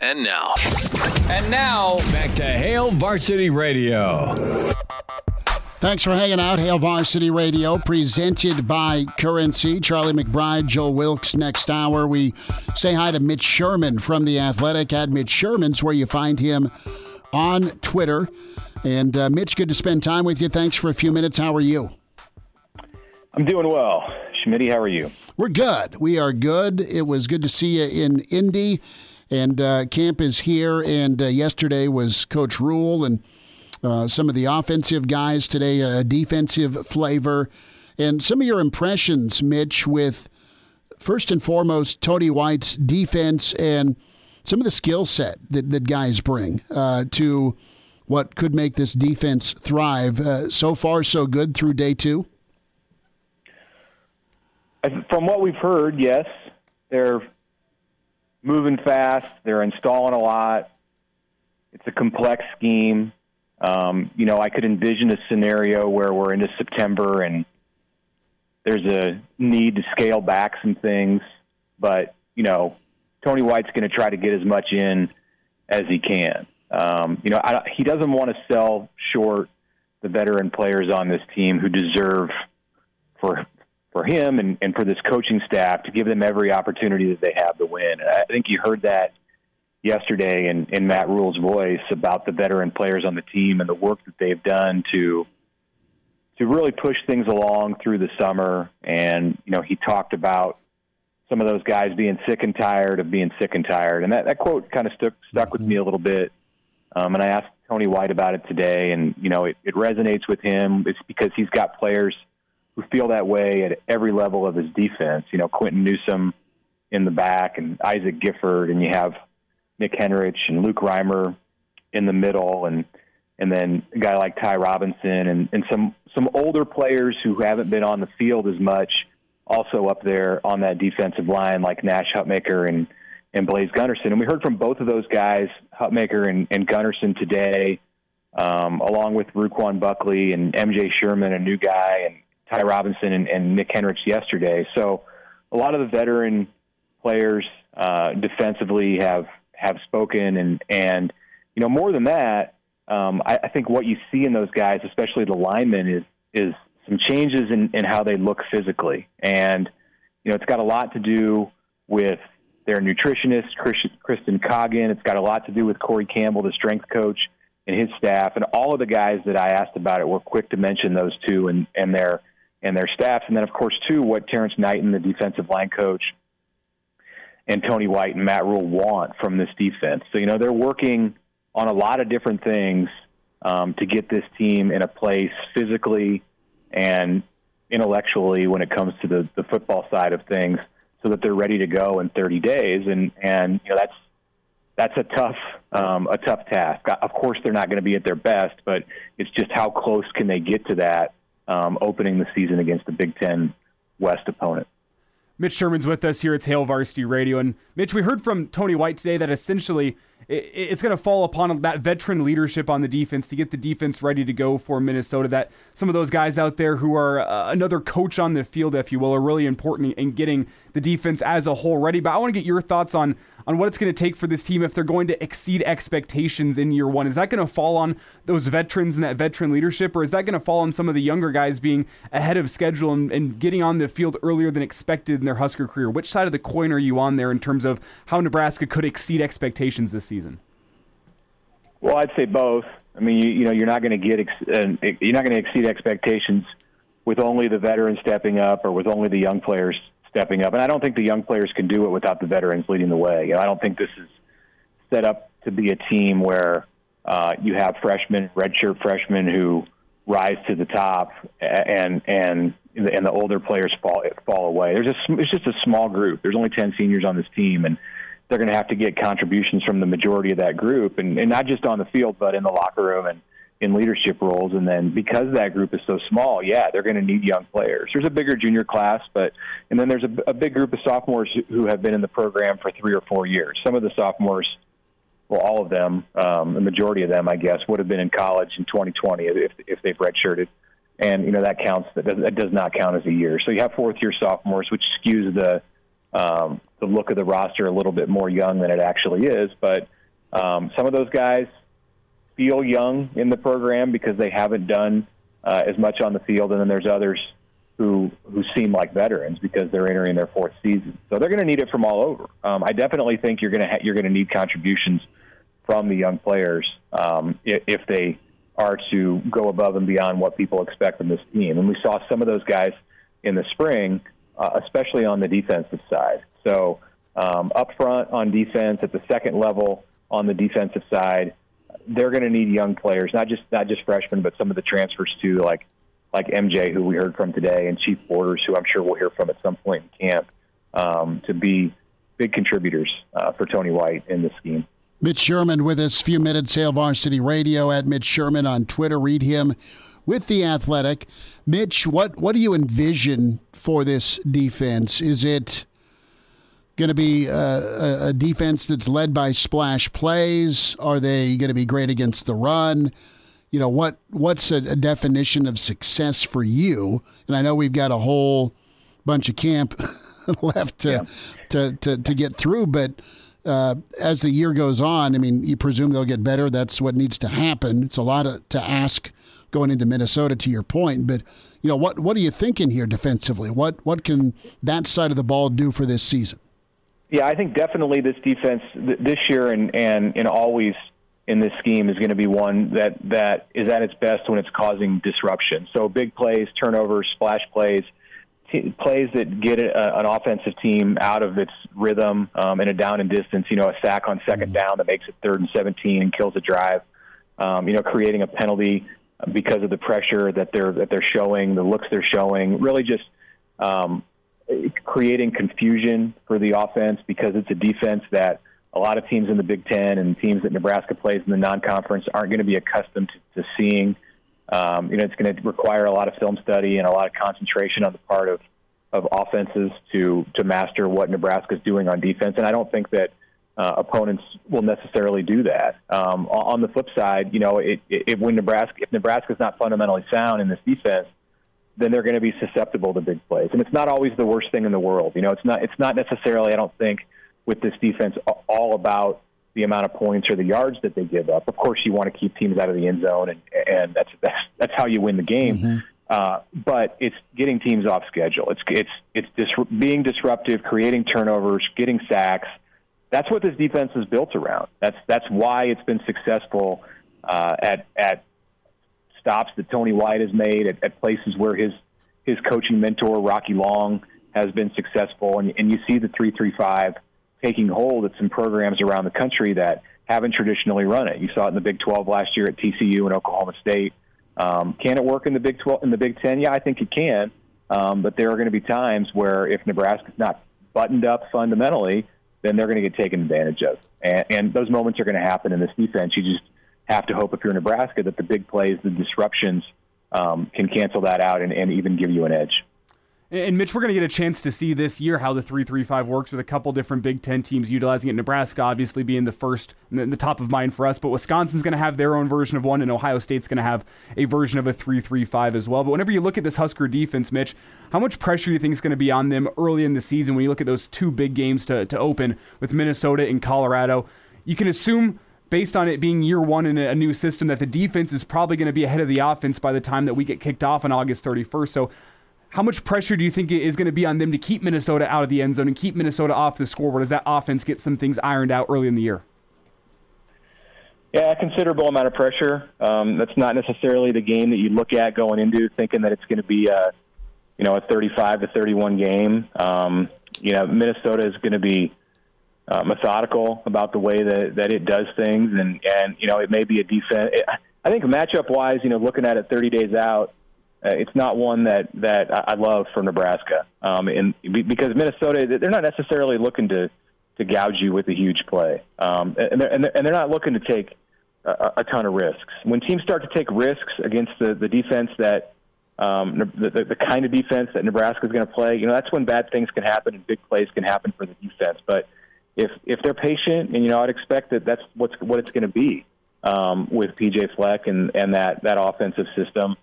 And now. And now, back to Hail Varsity Radio. Thanks for hanging out. Hail Varsity Radio, presented by Currency. Charlie McBride, Joe Wilkes. Next hour, we say hi to Mitch Sherman from The Athletic at Mitch Sherman's, where you find him on Twitter. And uh, Mitch, good to spend time with you. Thanks for a few minutes. How are you? I'm doing well. Schmitty, how are you? We're good. We are good. It was good to see you in Indy. And uh, camp is here. And uh, yesterday was Coach Rhule and uh, some of the offensive guys. Today, a defensive flavor. And some of your impressions, Mitch, with first and foremost Tony White's defense and some of the skill set that, that guys bring uh, to what could make this defense thrive. Uh, so far, so good through day two? From what we've heard, yes. They're moving fast. They're installing a lot. It's a complex scheme. Um, you know, I could envision a scenario where we're into September and there's a need to scale back some things, but you know, Tony White's going to try to get as much in as he can. Um, you know, I, he doesn't want to sell short the veteran players on this team who deserve for for him and, and for this coaching staff to give them every opportunity that they have to win. And I think you heard that yesterday in, in Matt Rhule's voice about the veteran players on the team and the work that they've done to to really push things along through the summer. And you know, he talked about some of those guys being sick and tired of being sick and tired, and that, that quote kind of stuck stuck with me a little bit. Um, and I asked Tony White about it today, and you know, it, it resonates with him. It's because he's got players who feel that way at every level of his defense. You know, Quinton Newsome in the back, and Isaac Gifford, and you have Nick Henrich and Luke Reimer in the middle, and and then a guy like Ty Robinson, and and some some older players who haven't been on the field as much, also up there on that defensive line, like Nash Hutmacher and and Blaise Gunnerson. And we heard from both of those guys, Hutmacher and, and Gunnerson today, um, along with Ruquan Buckley and MJ Sherman, a new guy, and Ty Robinson and, and Nick Henrich yesterday. So a lot of the veteran players uh, defensively have have spoken, and and you know more than that, um, I, I think what you see in those guys, especially the linemen, is is some changes in, in how they look physically, and you know it's got a lot to do with their nutritionist, Kristen Coggin. It's got a lot to do with Corey Campbell, the strength coach, and his staff, and all of the guys that I asked about it were quick to mention those two and and their and their staffs, and then of course too what Terrence Knighton, the defensive line coach, and Tony White and Matt Rhule want from this defense. So you know they're working on a lot of different things um, to get this team in a place physically and intellectually when it comes to the, the football side of things so that they're ready to go in 30 days. And, and you know, that's, that's a tough, um, a tough task. Of course, they're not going to be at their best, but it's just how close can they get to that um, opening the season against the Big Ten West opponent. Mitch Sherman's with us here at Hail Varsity Radio. And Mitch, we heard from Tony White today that essentially it's going to fall upon that veteran leadership on the defense to get the defense ready to go for Minnesota. That some of those guys out there who are uh, another coach on the field, if you will, are really important in getting the defense as a whole ready. But I want to get your thoughts on on what it's going to take for this team if they're going to exceed expectations in year one. Is that going to fall on those veterans and that veteran leadership, or is that going to fall on some of the younger guys being ahead of schedule and, and getting on the field earlier than expected in their Husker career? Which side of the coin are you on there in terms of how Nebraska could exceed expectations this season? Well, I'd say both. I mean, you, you know, you're not going to get ex- uh, you're not going to exceed expectations with only the veterans stepping up or with only the young players stepping up. And I don't think the young players can do it without the veterans leading the way. Know, I don't think this is set up to be a team where uh, you have freshmen, redshirt freshmen who rise to the top, and and and the older players fall fall away. There's a it's just a small group. There's only ten seniors on this team, and they're going to have to get contributions from the majority of that group, and, and not just on the field, but in the locker room and in leadership roles. And then because that group is so small, yeah, they're going to need young players. There's a bigger junior class, but and then there's a, a big group of sophomores who have been in the program for three or four years. Some of the sophomores, well, all of them, um, the majority of them, I guess, would have been in college in 2020 if if they've redshirted. And you know that counts. That does, that does not count as a year. So you have fourth year sophomores, which skews the um, the look of the roster a little bit more young than it actually is. But um, some of those guys feel young in the program because they haven't done uh, as much on the field, and then there's others who who seem like veterans because they're entering their fourth season. So they're going to need it from all over. Um, I definitely think you're going to ha- you're going to need contributions from the young players um, if, if they are to go above and beyond what people expect from this team. And we saw some of those guys in the spring, uh, especially on the defensive side. So um, up front on defense at the second level on the defensive side, they're going to need young players, not just not just freshmen, but some of the transfers too, like like MJ, who we heard from today, and Chief Borders, who I'm sure we'll hear from at some point in camp, um, to be big contributors uh, for Tony White in this scheme. Mitch Sherman with us, few minutes, Hail Varsity Radio at Mitch Sherman on Twitter. Read him with the Athletic. Mitch, what what do you envision for this defense? Is it going to be a, a defense that's led by splash plays? Are they going to be great against the run? You know what? What's a, a definition of success for you? And I know we've got a whole bunch of camp left to, yeah. to, to to get through, but uh, as the year goes on, I mean, you presume they'll get better. That's what needs to happen. It's a lot of, to ask going into Minnesota, to your point. But you know, what what are you thinking here defensively? What what can that side of the ball do for this season? Yeah, I think definitely this defense this year and and and always in this scheme is going to be one that that is at its best when it's causing disruption. So big plays, turnovers, splash plays t- plays that get a, an offensive team out of its rhythm um, in a down and distance. You know, a sack on 2nd mm-hmm. down that makes it third and 17 and kills a drive. Um, you know, creating a penalty because of the pressure that they're that they're showing, the looks they're showing. Really, just um, creating confusion for the offense because it's a defense that a lot of teams in the Big Ten and teams that Nebraska plays in the non-conference aren't going to be accustomed to, to seeing. Um, you know, it's going to require a lot of film study and a lot of concentration on the part of of offenses to to master what Nebraska is doing on defense. And I don't think that uh, opponents will necessarily do that. Um, on the flip side, you know, it, it, when Nebraska if Nebraska is not fundamentally sound in this defense, then they're going to be susceptible to big plays. And it's not always the worst thing in the world. You know, it's not it's not necessarily I don't think with this defense all about the amount of points or the yards that they give up. Of course, you want to keep teams out of the end zone, and and that's that's that's how you win the game. Mm-hmm. Uh, but it's getting teams off schedule. It's it's it's dis- being disruptive, creating turnovers, getting sacks. That's what this defense is built around. That's that's why it's been successful uh, at at stops that Tony White has made at, at places where his his coaching mentor Rocky Long has been successful, and, and you see the three three five taking hold at some programs around the country that haven't traditionally run it. You saw it in the Big 12 last year at TCU and Oklahoma State. Um, can it work in the Big 12 in the Big 10? Yeah, I think it can. Um, but there are going to be times where if Nebraska's not buttoned up fundamentally, then they're going to get taken advantage of. And, and those moments are going to happen in this defense. You just have to hope if you're Nebraska that the big plays, the disruptions, um, can cancel that out and, and even give you an edge. And Mitch, we're going to get a chance to see this year how the 3-3-5 works with a couple different Big Ten teams utilizing it. Nebraska obviously being the first, the top of mind for us, but Wisconsin's going to have their own version of one, and Ohio State's going to have a version of a 3-3-5 as well. But whenever you look at this Husker defense, Mitch, how much pressure do you think is going to be on them early in the season when you look at those two big games to, to open with Minnesota and Colorado? You can assume based on it being year one in a new system, that the defense is probably going to be ahead of the offense by the time that we get kicked off on August 31st. So, how much pressure do you think it is going to be on them to keep Minnesota out of the end zone and keep Minnesota off the scoreboard as that offense gets some things ironed out early in the year? Yeah, a considerable amount of pressure. Um, that's not necessarily the game that you look at going into thinking that it's going to be a, you know, a 35 to 31 game. Um, you know, Minnesota is going to be uh, methodical about the way that that it does things, and and you know, it may be a defense. I think matchup wise, you know, looking at it 30 days out, it's not one that that I love for Nebraska. Um, and because Minnesota, they're not necessarily looking to to gouge you with a huge play, um, and, they're, and they're and they're not looking to take a, a ton of risks. When teams start to take risks against the the defense that um, the, the, the kind of defense that Nebraska is going to play, you know, that's when bad things can happen and big plays can happen for the defense. But if if they're patient, and you know, I'd expect that that's what's what it's going to be um, with PJ Fleck and and that that offensive system.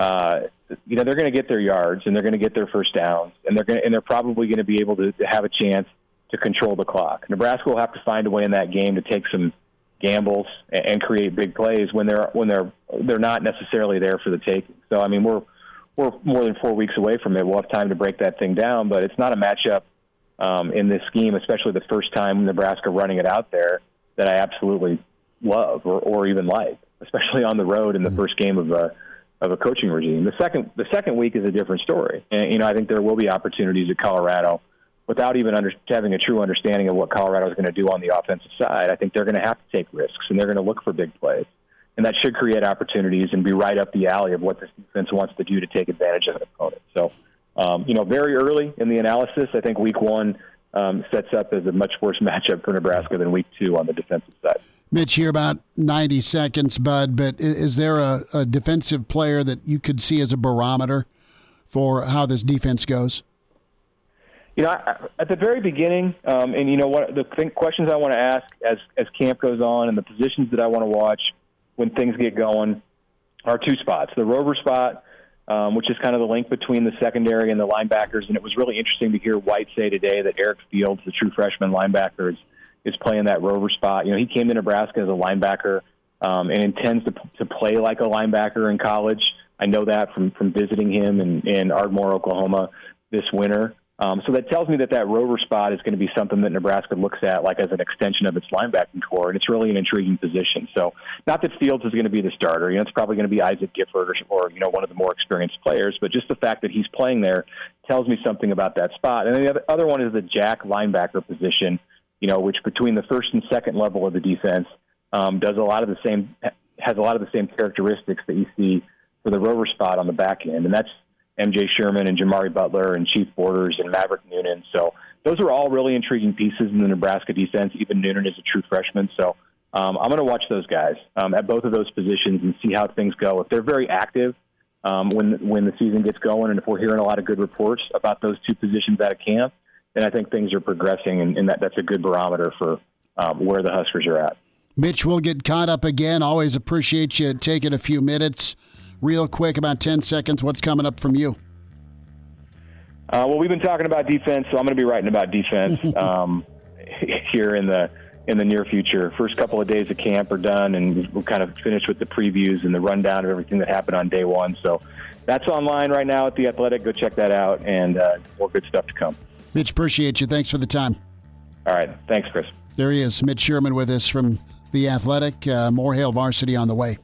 Uh, you know they're going to get their yards and they're going to get their first downs and they're going and they're probably going to be able to, to have a chance to control the clock. Nebraska will have to find a way in that game to take some gambles and, and create big plays when they're when they're they're not necessarily there for the taking. So I mean we're we're more than four weeks away from it. We'll have time to break that thing down, but it's not a matchup um, in this scheme, especially the first time Nebraska running it out there that I absolutely love or, or even like, especially on the road in the first game of a of a coaching regime. The second the second week is a different story, and you know I think there will be opportunities at Colorado without even under, having a true understanding of what Colorado is going to do on the offensive side. I think they're going to have to take risks and they're going to look for big plays, and that should create opportunities and be right up the alley of what this defense wants to do to take advantage of an opponent. So, um, you know, very early in the analysis, I think Week One um, sets up as a much worse matchup for Nebraska than Week Two on the defensive side. Mitch, here about 90 seconds, Bud, but is there a, a, defensive player that you could see as a barometer for how this defense goes? You know, at the very beginning, um, and you know what the th- questions I want to ask as as camp goes on, and the positions that I want to watch when things get going are two spots: the rover spot, um, which is kind of the link between the secondary and the linebackers. And it was really interesting to hear White say today that Eric Fields, the true freshman linebacker, is is playing that rover spot. You know, he came to Nebraska as a linebacker um, and intends to, to play like a linebacker in college. I know that from from visiting him in, in Ardmore, Oklahoma this winter. Um, so that tells me that that rover spot is going to be something that Nebraska looks at like as an extension of its linebacking corps, and it's really an intriguing position. So, not that Fields is going to be the starter. You know, it's probably going to be Isaac Gifford or, or you know one of the more experienced players, but just the fact that he's playing there tells me something about that spot. And then the other one is the jack linebacker position you know, which between the first and second level of the defense um, does a lot of the same, has a lot of the same characteristics that you see for the rover spot on the back end, and that's MJ Sherman and Jimari Butler and Chief Borders and Maverick Noonan. So those are all really intriguing pieces in the Nebraska defense. Even Noonan is a true freshman, so um, I'm going to watch those guys um, at both of those positions and see how things go. If they're very active um, when when the season gets going, and if we're hearing a lot of good reports about those two positions out of camp, and I think things are progressing, and, and that, that's a good barometer for um, where the Huskers are at. Mitch, we'll get caught up again. Always appreciate you taking a few minutes. Real quick, about 10 seconds, what's coming up from you? Uh, well, we've been talking about defense, so I'm going to be writing about defense um, here in the in the near future. First couple of days of camp are done, and we'll kind of finish with the previews and the rundown of everything that happened on day one. So that's online right now at the Athletic. Go check that out, and uh, more good stuff to come. Mitch, appreciate you. Thanks for the time. All right. Thanks, Chris. There he is, Mitch Sherman with us from The Athletic. Uh, More Hail Varsity on the way.